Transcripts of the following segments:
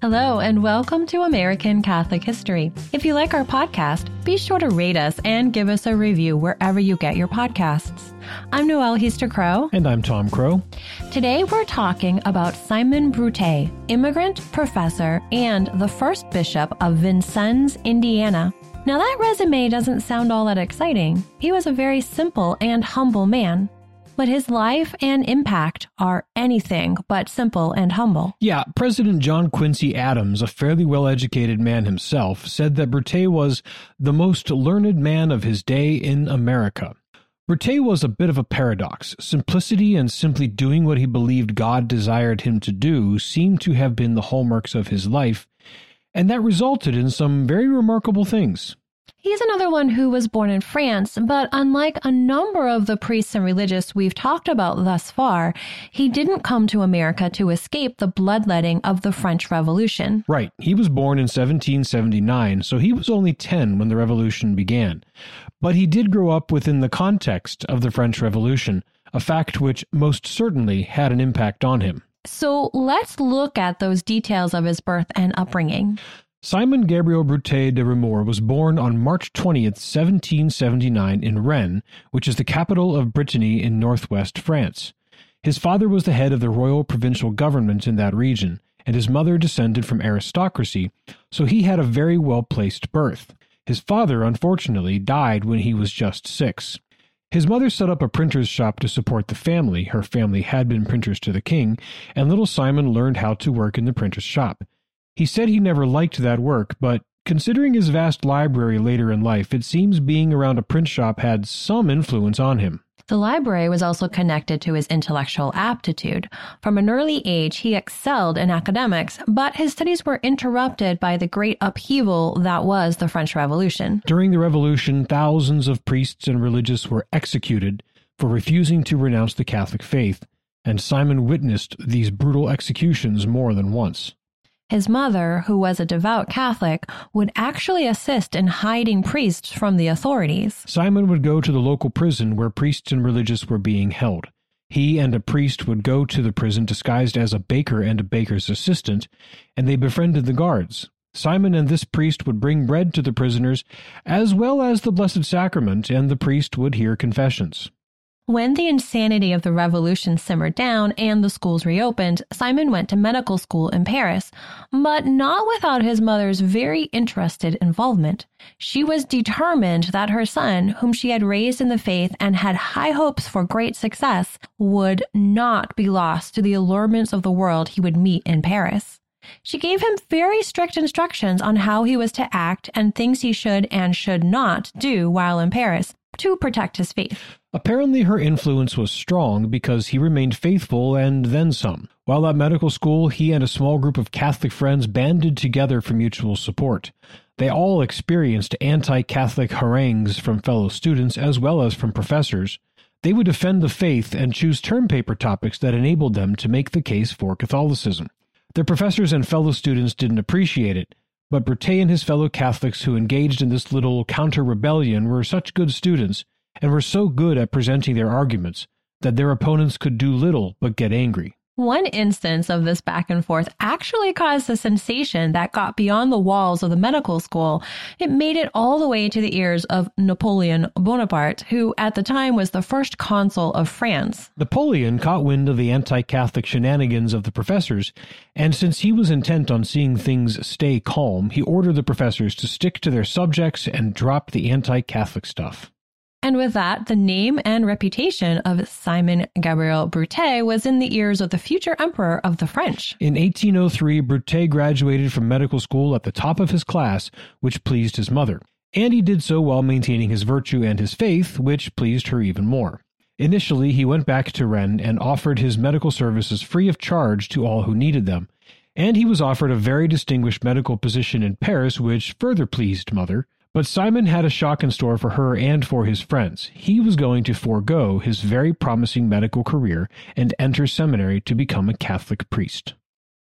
Hello, and welcome to American Catholic History. If you like our podcast, be sure to rate us and give us a review wherever you get your podcasts. I'm Noelle Heaster Crow. And I'm Tom Crow. Today we're talking about Simon Brute, immigrant, professor, and the first bishop of Vincennes, Indiana. Now, that resume doesn't sound all that exciting. He was a very simple and humble man but his life and impact are anything but simple and humble. Yeah, President John Quincy Adams, a fairly well educated man himself, said that Brute was the most learned man of his day in America. Brute was a bit of a paradox. Simplicity and simply doing what he believed God desired him to do seemed to have been the hallmarks of his life, and that resulted in some very remarkable things. He's another one who was born in France, but unlike a number of the priests and religious we've talked about thus far, he didn't come to America to escape the bloodletting of the French Revolution. Right. He was born in 1779, so he was only 10 when the revolution began. But he did grow up within the context of the French Revolution, a fact which most certainly had an impact on him. So let's look at those details of his birth and upbringing. Simon Gabriel Brute de Remur was born on March 20th, 1779 in Rennes, which is the capital of Brittany in northwest France. His father was the head of the royal provincial government in that region, and his mother descended from aristocracy, so he had a very well placed birth. His father, unfortunately, died when he was just six. His mother set up a printer's shop to support the family. Her family had been printers to the king, and little Simon learned how to work in the printer's shop. He said he never liked that work, but considering his vast library later in life, it seems being around a print shop had some influence on him. The library was also connected to his intellectual aptitude. From an early age, he excelled in academics, but his studies were interrupted by the great upheaval that was the French Revolution. During the Revolution, thousands of priests and religious were executed for refusing to renounce the Catholic faith, and Simon witnessed these brutal executions more than once. His mother, who was a devout Catholic, would actually assist in hiding priests from the authorities. Simon would go to the local prison where priests and religious were being held. He and a priest would go to the prison disguised as a baker and a baker's assistant, and they befriended the guards. Simon and this priest would bring bread to the prisoners, as well as the Blessed Sacrament, and the priest would hear confessions. When the insanity of the revolution simmered down and the schools reopened, Simon went to medical school in Paris, but not without his mother's very interested involvement. She was determined that her son, whom she had raised in the faith and had high hopes for great success, would not be lost to the allurements of the world he would meet in Paris. She gave him very strict instructions on how he was to act and things he should and should not do while in Paris to protect his faith. Apparently, her influence was strong because he remained faithful and then some. While at medical school, he and a small group of Catholic friends banded together for mutual support. They all experienced anti Catholic harangues from fellow students as well as from professors. They would defend the faith and choose term paper topics that enabled them to make the case for Catholicism. Their professors and fellow students didn't appreciate it, but Brute and his fellow Catholics who engaged in this little counter rebellion were such good students and were so good at presenting their arguments that their opponents could do little but get angry. One instance of this back and forth actually caused a sensation that got beyond the walls of the medical school. It made it all the way to the ears of Napoleon Bonaparte, who at the time was the first consul of France. Napoleon caught wind of the anti Catholic shenanigans of the professors, and since he was intent on seeing things stay calm, he ordered the professors to stick to their subjects and drop the anti Catholic stuff. And with that, the name and reputation of Simon Gabriel Brute was in the ears of the future emperor of the French. In 1803, Brute graduated from medical school at the top of his class, which pleased his mother. And he did so while maintaining his virtue and his faith, which pleased her even more. Initially, he went back to Rennes and offered his medical services free of charge to all who needed them. And he was offered a very distinguished medical position in Paris, which further pleased Mother But Simon had a shock in store for her and for his friends. He was going to forego his very promising medical career and enter seminary to become a Catholic priest.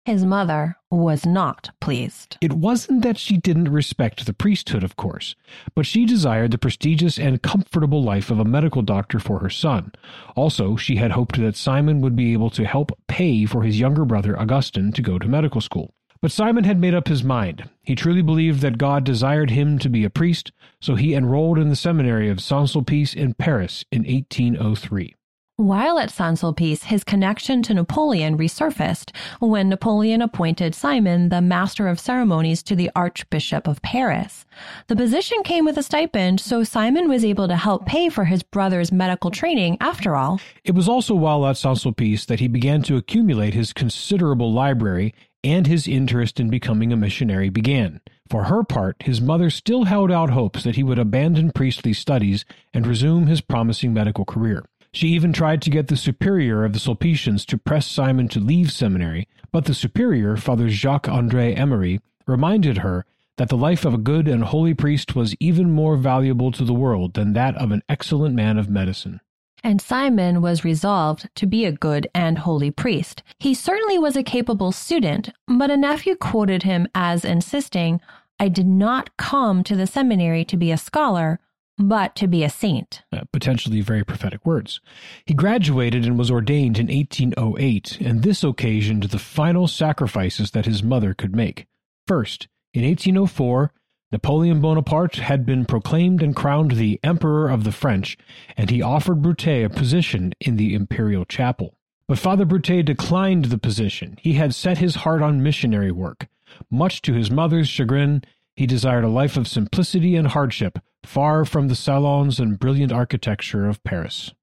His mother was not pleased. It wasn't that she didn't respect the priesthood, of course, but she desired the prestigious and comfortable life of a medical doctor for her son. Also, she had hoped that Simon would be able to help pay for his younger brother Augustine to go to medical school. But Simon had made up his mind. He truly believed that God desired him to be a priest, so he enrolled in the seminary of Saint Sulpice in Paris in 1803. While at Saint Sulpice, his connection to Napoleon resurfaced when Napoleon appointed Simon the Master of Ceremonies to the Archbishop of Paris. The position came with a stipend, so Simon was able to help pay for his brother's medical training after all. It was also while at Saint Sulpice that he began to accumulate his considerable library and his interest in becoming a missionary began. For her part, his mother still held out hopes that he would abandon priestly studies and resume his promising medical career. She even tried to get the superior of the Sulpicians to press Simon to leave seminary, but the superior, Father Jacques Andre Emery, reminded her that the life of a good and holy priest was even more valuable to the world than that of an excellent man of medicine. And Simon was resolved to be a good and holy priest. He certainly was a capable student, but a nephew quoted him as insisting, I did not come to the seminary to be a scholar, but to be a saint. Uh, potentially very prophetic words. He graduated and was ordained in 1808, and this occasioned the final sacrifices that his mother could make. First, in 1804, Napoleon Bonaparte had been proclaimed and crowned the Emperor of the French, and he offered Brute a position in the imperial chapel. But Father Brute declined the position. He had set his heart on missionary work. Much to his mother's chagrin, he desired a life of simplicity and hardship, far from the salons and brilliant architecture of Paris.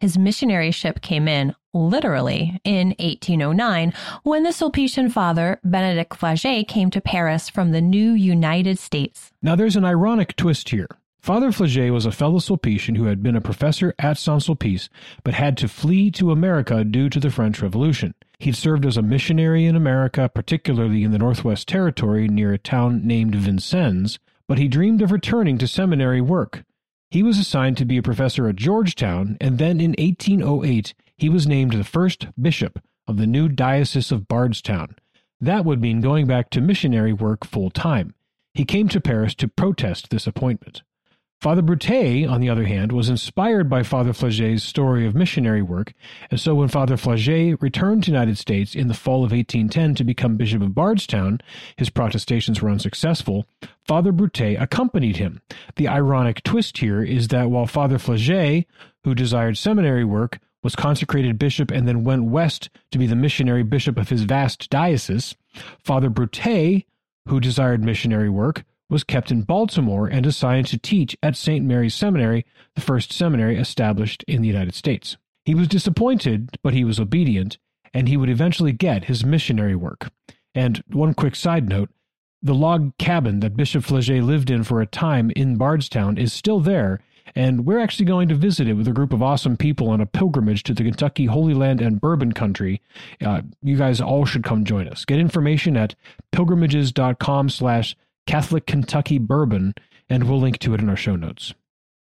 His missionary ship came in, literally, in 1809 when the Sulpician father, Benedict Flaget, came to Paris from the new United States. Now there's an ironic twist here. Father Flaget was a fellow Sulpician who had been a professor at Saint Sulpice, but had to flee to America due to the French Revolution. He'd served as a missionary in America, particularly in the Northwest Territory near a town named Vincennes, but he dreamed of returning to seminary work. He was assigned to be a professor at Georgetown, and then in 1808 he was named the first bishop of the new Diocese of Bardstown. That would mean going back to missionary work full time. He came to Paris to protest this appointment. Father Brute, on the other hand, was inspired by Father Flaget's story of missionary work, and so when Father Flaget returned to the United States in the fall of 1810 to become Bishop of Bardstown, his protestations were unsuccessful, Father Brute accompanied him. The ironic twist here is that while Father Flaget, who desired seminary work, was consecrated bishop and then went west to be the missionary bishop of his vast diocese, Father Brute, who desired missionary work, was kept in Baltimore and assigned to teach at St. Mary's Seminary, the first seminary established in the United States. He was disappointed, but he was obedient, and he would eventually get his missionary work. And one quick side note the log cabin that Bishop Flaget lived in for a time in Bardstown is still there, and we're actually going to visit it with a group of awesome people on a pilgrimage to the Kentucky Holy Land and Bourbon Country. Uh, you guys all should come join us. Get information at pilgrimages.com slash Catholic Kentucky Bourbon, and we'll link to it in our show notes.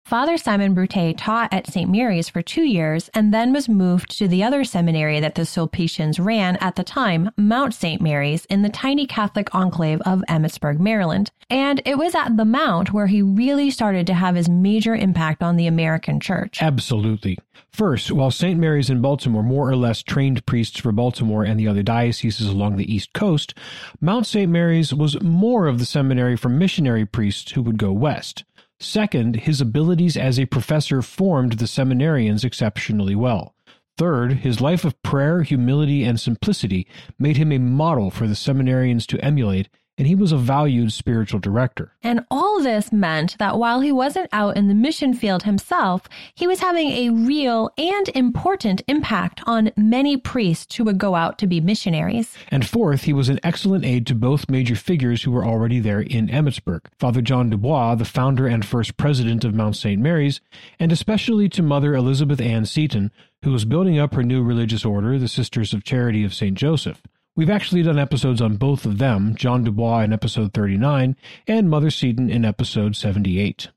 Father Simon Brute taught at St. Mary's for two years and then was moved to the other seminary that the Sulpicians ran at the time, Mount St. Mary's, in the tiny Catholic enclave of Emmitsburg, Maryland. And it was at the Mount where he really started to have his major impact on the American church. Absolutely. First, while St. Mary's in Baltimore more or less trained priests for Baltimore and the other dioceses along the East Coast, Mount St. Mary's was more of the seminary for missionary priests who would go west. Second, his abilities as a professor formed the seminarians exceptionally well. Third, his life of prayer, humility, and simplicity made him a model for the seminarians to emulate and he was a valued spiritual director. And all this meant that while he wasn't out in the mission field himself, he was having a real and important impact on many priests who would go out to be missionaries. And fourth, he was an excellent aid to both major figures who were already there in Emmitsburg Father John Dubois, the founder and first president of Mount St. Mary's, and especially to Mother Elizabeth Ann Seton, who was building up her new religious order, the Sisters of Charity of St. Joseph. We've actually done episodes on both of them, John Dubois in episode 39 and Mother Seton in episode 78.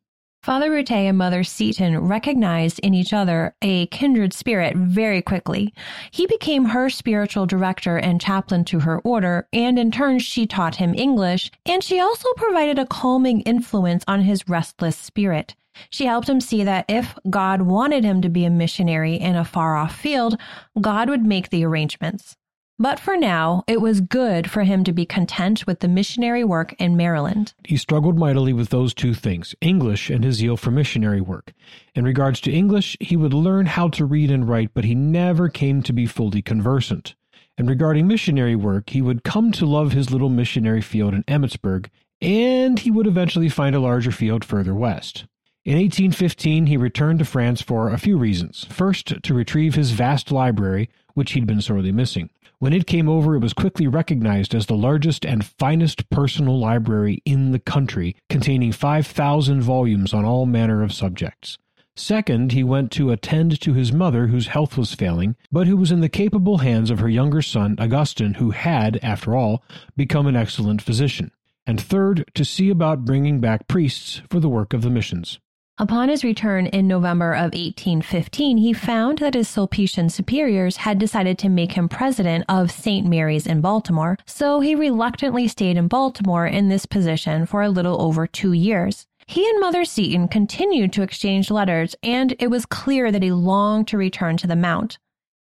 Father Brute and Mother Seton recognized in each other a kindred spirit very quickly. He became her spiritual director and chaplain to her order, and in turn, she taught him English, and she also provided a calming influence on his restless spirit. She helped him see that if God wanted him to be a missionary in a far off field, God would make the arrangements. But for now, it was good for him to be content with the missionary work in Maryland. He struggled mightily with those two things English and his zeal for missionary work. In regards to English, he would learn how to read and write, but he never came to be fully conversant. And regarding missionary work, he would come to love his little missionary field in Emmitsburg, and he would eventually find a larger field further west. In 1815, he returned to France for a few reasons. First, to retrieve his vast library, which he'd been sorely missing. When it came over, it was quickly recognized as the largest and finest personal library in the country, containing 5,000 volumes on all manner of subjects. Second, he went to attend to his mother, whose health was failing, but who was in the capable hands of her younger son, Augustine, who had, after all, become an excellent physician. And third, to see about bringing back priests for the work of the missions. Upon his return in November of 1815, he found that his Sulpician superiors had decided to make him president of St. Mary's in Baltimore, so he reluctantly stayed in Baltimore in this position for a little over two years. He and Mother Seton continued to exchange letters, and it was clear that he longed to return to the Mount.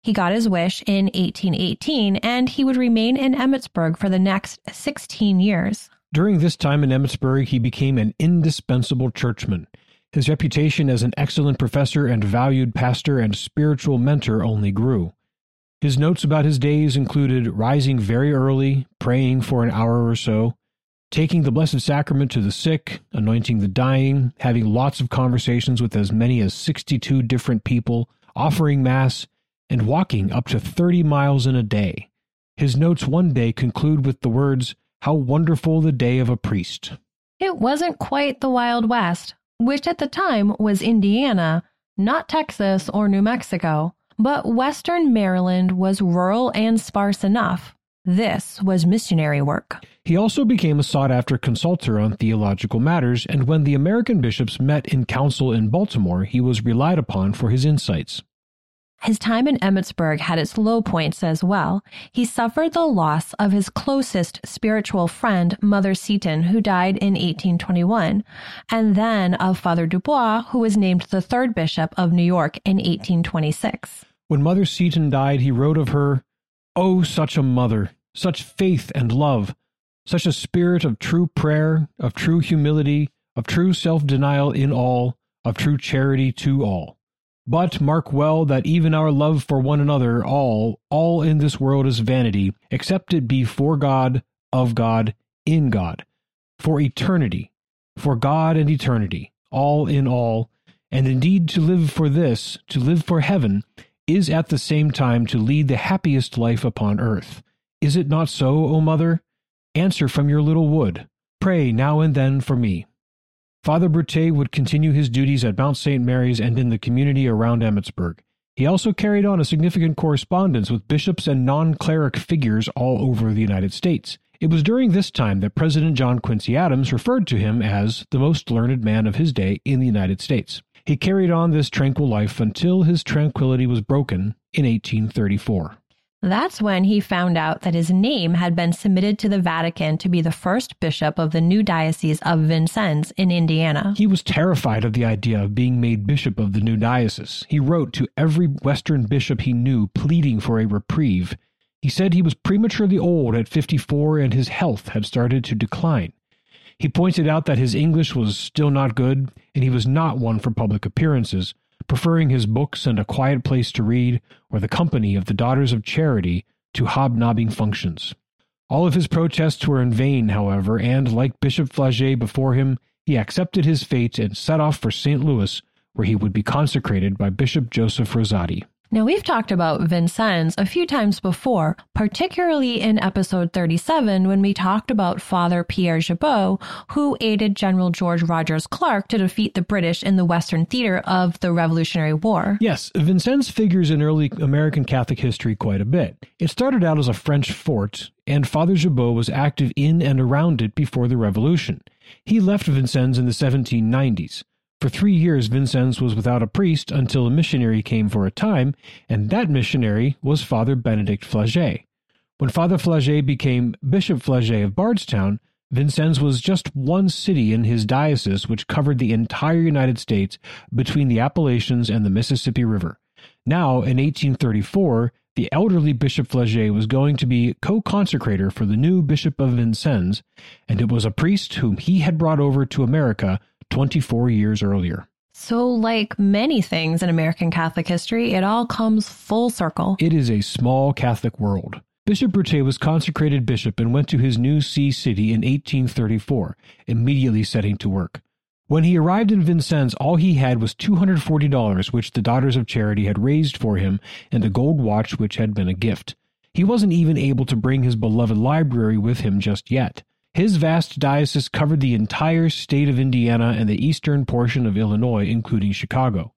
He got his wish in 1818, and he would remain in Emmitsburg for the next 16 years. During this time in Emmitsburg, he became an indispensable churchman. His reputation as an excellent professor and valued pastor and spiritual mentor only grew. His notes about his days included rising very early, praying for an hour or so, taking the Blessed Sacrament to the sick, anointing the dying, having lots of conversations with as many as 62 different people, offering Mass, and walking up to 30 miles in a day. His notes one day conclude with the words, How wonderful the day of a priest. It wasn't quite the Wild West, which at the time was Indiana, not Texas or New Mexico. But Western Maryland was rural and sparse enough. This was missionary work. He also became a sought after consultor on theological matters, and when the American bishops met in council in Baltimore, he was relied upon for his insights. His time in Emmitsburg had its low points as well. He suffered the loss of his closest spiritual friend, Mother Seton, who died in 1821, and then of Father Dubois, who was named the third bishop of New York in 1826. When Mother Seton died, he wrote of her, Oh, such a mother, such faith and love, such a spirit of true prayer, of true humility, of true self denial in all, of true charity to all. But mark well that even our love for one another, all, all in this world is vanity, except it be for God, of God, in God, for eternity, for God and eternity, all in all, and indeed to live for this, to live for heaven, is at the same time to lead the happiest life upon earth. Is it not so, O mother? Answer from your little wood. Pray now and then for me. Father Brute would continue his duties at Mount St. Mary's and in the community around Emmitsburg. He also carried on a significant correspondence with bishops and non cleric figures all over the United States. It was during this time that President John Quincy Adams referred to him as the most learned man of his day in the United States. He carried on this tranquil life until his tranquility was broken in 1834. That's when he found out that his name had been submitted to the Vatican to be the first bishop of the new diocese of Vincennes in Indiana. He was terrified of the idea of being made bishop of the new diocese. He wrote to every Western bishop he knew pleading for a reprieve. He said he was prematurely old at 54 and his health had started to decline. He pointed out that his English was still not good and he was not one for public appearances preferring his books and a quiet place to read, or the company of the Daughters of Charity to hobnobbing functions. All of his protests were in vain, however, and, like Bishop Flaget before him, he accepted his fate and set off for St. Louis, where he would be consecrated by Bishop Joseph Rosati. Now, we've talked about Vincennes a few times before, particularly in episode 37 when we talked about Father Pierre Gibault, who aided General George Rogers Clark to defeat the British in the Western theater of the Revolutionary War. Yes, Vincennes figures in early American Catholic history quite a bit. It started out as a French fort, and Father Gibault was active in and around it before the Revolution. He left Vincennes in the 1790s. For three years, Vincennes was without a priest until a missionary came for a time, and that missionary was Father Benedict Flaget. When Father Flaget became Bishop Flaget of Bardstown, Vincennes was just one city in his diocese which covered the entire United States between the Appalachians and the Mississippi River. Now, in 1834, the elderly Bishop Flaget was going to be co consecrator for the new Bishop of Vincennes, and it was a priest whom he had brought over to America 24 years earlier. So, like many things in American Catholic history, it all comes full circle. It is a small Catholic world. Bishop Brute was consecrated bishop and went to his new see city in 1834, immediately setting to work. When he arrived in Vincennes, all he had was $240, which the Daughters of Charity had raised for him, and a gold watch which had been a gift. He wasn't even able to bring his beloved library with him just yet. His vast diocese covered the entire state of Indiana and the eastern portion of Illinois, including Chicago.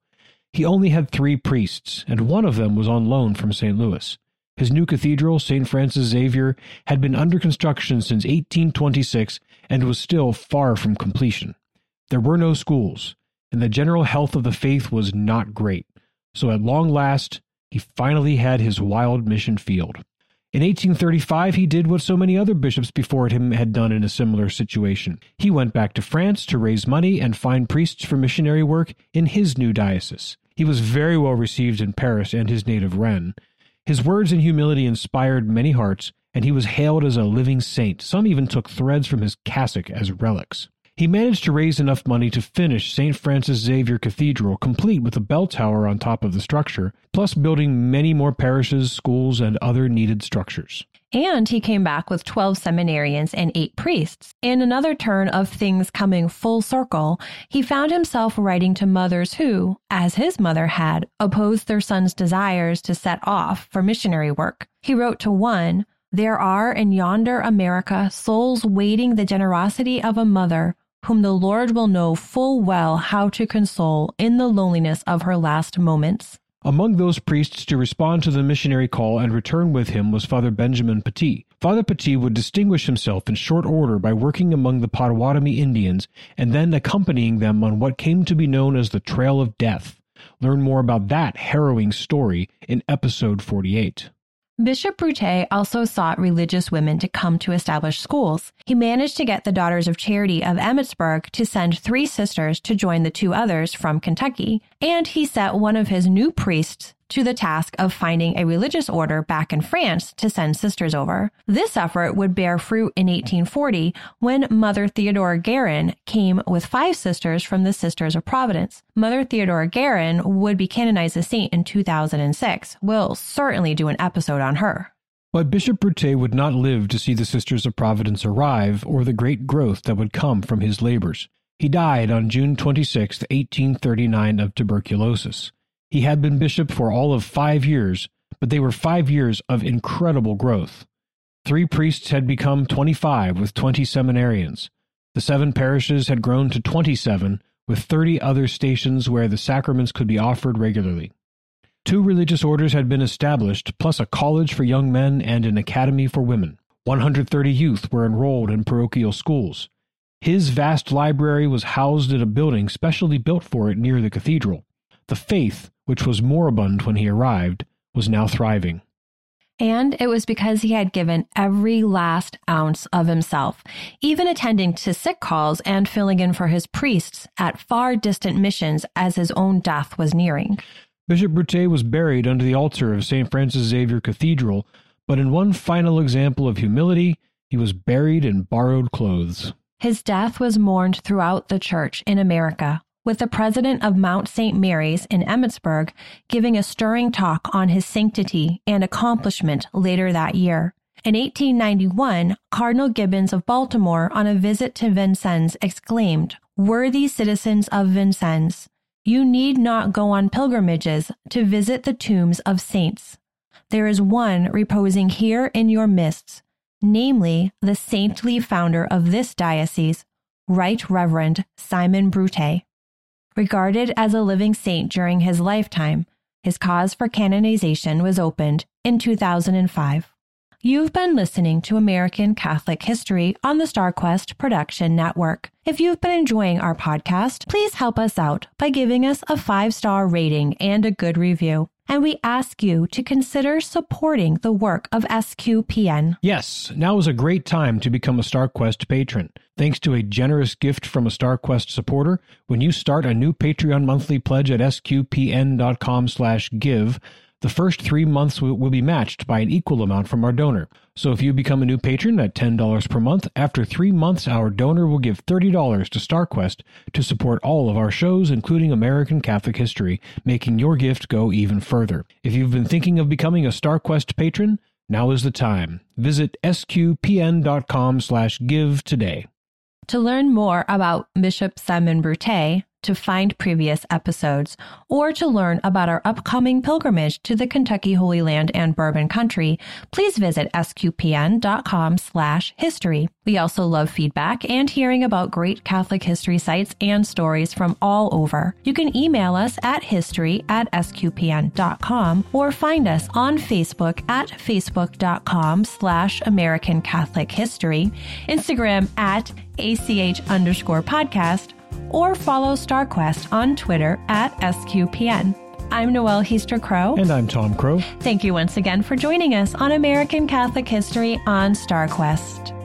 He only had three priests, and one of them was on loan from St. Louis. His new cathedral, St. Francis Xavier, had been under construction since 1826 and was still far from completion. There were no schools, and the general health of the faith was not great. So at long last, he finally had his wild mission field. In 1835, he did what so many other bishops before him had done in a similar situation. He went back to France to raise money and find priests for missionary work in his new diocese. He was very well received in Paris and his native Rennes. His words and humility inspired many hearts, and he was hailed as a living saint. Some even took threads from his cassock as relics. He managed to raise enough money to finish St. Francis Xavier Cathedral, complete with a bell tower on top of the structure, plus building many more parishes, schools, and other needed structures. And he came back with 12 seminarians and eight priests. In another turn of things coming full circle, he found himself writing to mothers who, as his mother had, opposed their sons' desires to set off for missionary work. He wrote to one, There are in yonder America souls waiting the generosity of a mother whom the Lord will know full well how to console in the loneliness of her last moments. Among those priests to respond to the missionary call and return with him was Father Benjamin Petit. Father Petit would distinguish himself in short order by working among the Potawatomi Indians and then accompanying them on what came to be known as the Trail of Death. Learn more about that harrowing story in episode 48. Bishop Brute also sought religious women to come to establish schools. He managed to get the Daughters of Charity of Emmitsburg to send three sisters to join the two others from Kentucky, and he set one of his new priests to the task of finding a religious order back in France to send sisters over. This effort would bear fruit in 1840 when Mother Theodora Guerin came with five sisters from the Sisters of Providence. Mother Theodora Guerin would be canonized a saint in 2006. We'll certainly do an episode on her. But Bishop Brute would not live to see the Sisters of Providence arrive or the great growth that would come from his labors. He died on June 26, 1839, of tuberculosis. He had been bishop for all of five years, but they were five years of incredible growth. Three priests had become 25 with 20 seminarians. The seven parishes had grown to 27 with 30 other stations where the sacraments could be offered regularly. Two religious orders had been established, plus a college for young men and an academy for women. 130 youth were enrolled in parochial schools. His vast library was housed in a building specially built for it near the cathedral. The faith, which was moribund when he arrived, was now thriving. And it was because he had given every last ounce of himself, even attending to sick calls and filling in for his priests at far distant missions as his own death was nearing. Bishop Brute was buried under the altar of St. Francis Xavier Cathedral, but in one final example of humility, he was buried in borrowed clothes. His death was mourned throughout the church in America, with the president of Mount St. Mary's in Emmitsburg giving a stirring talk on his sanctity and accomplishment later that year. In 1891, Cardinal Gibbons of Baltimore, on a visit to Vincennes, exclaimed, Worthy citizens of Vincennes, You need not go on pilgrimages to visit the tombs of saints. There is one reposing here in your midst, namely the saintly founder of this diocese, Right Reverend Simon Brute. Regarded as a living saint during his lifetime, his cause for canonization was opened in 2005. You've been listening to American Catholic History on the StarQuest Production Network. If you've been enjoying our podcast, please help us out by giving us a five star rating and a good review. And we ask you to consider supporting the work of SQPN. Yes, now is a great time to become a StarQuest patron. Thanks to a generous gift from a StarQuest supporter, when you start a new Patreon monthly pledge at sqpn.com/give, the first three months will, be matched by an equal amount from our donor. So if you become a new patron at $10 per month, after three months, our donor will give $30 to StarQuest to support all of our shows, including American Catholic history, making your gift go even further. If you've been thinking of becoming a StarQuest patron, now is the time. Visit sqpn.com slash give today. To learn more about Bishop Simon Brute, to find previous episodes, or to learn about our upcoming pilgrimage to the Kentucky Holy Land and Bourbon Country, please visit sqpn.com slash history. We also love feedback and hearing about great Catholic history sites and stories from all over. You can email us at history at sqpn.com or find us on Facebook at facebook.com slash American Catholic History, Instagram at ACH underscore podcast, or follow StarQuest on Twitter at SQPN. I'm Noelle Heaster Crow. And I'm Tom Crow. Thank you once again for joining us on American Catholic History on StarQuest.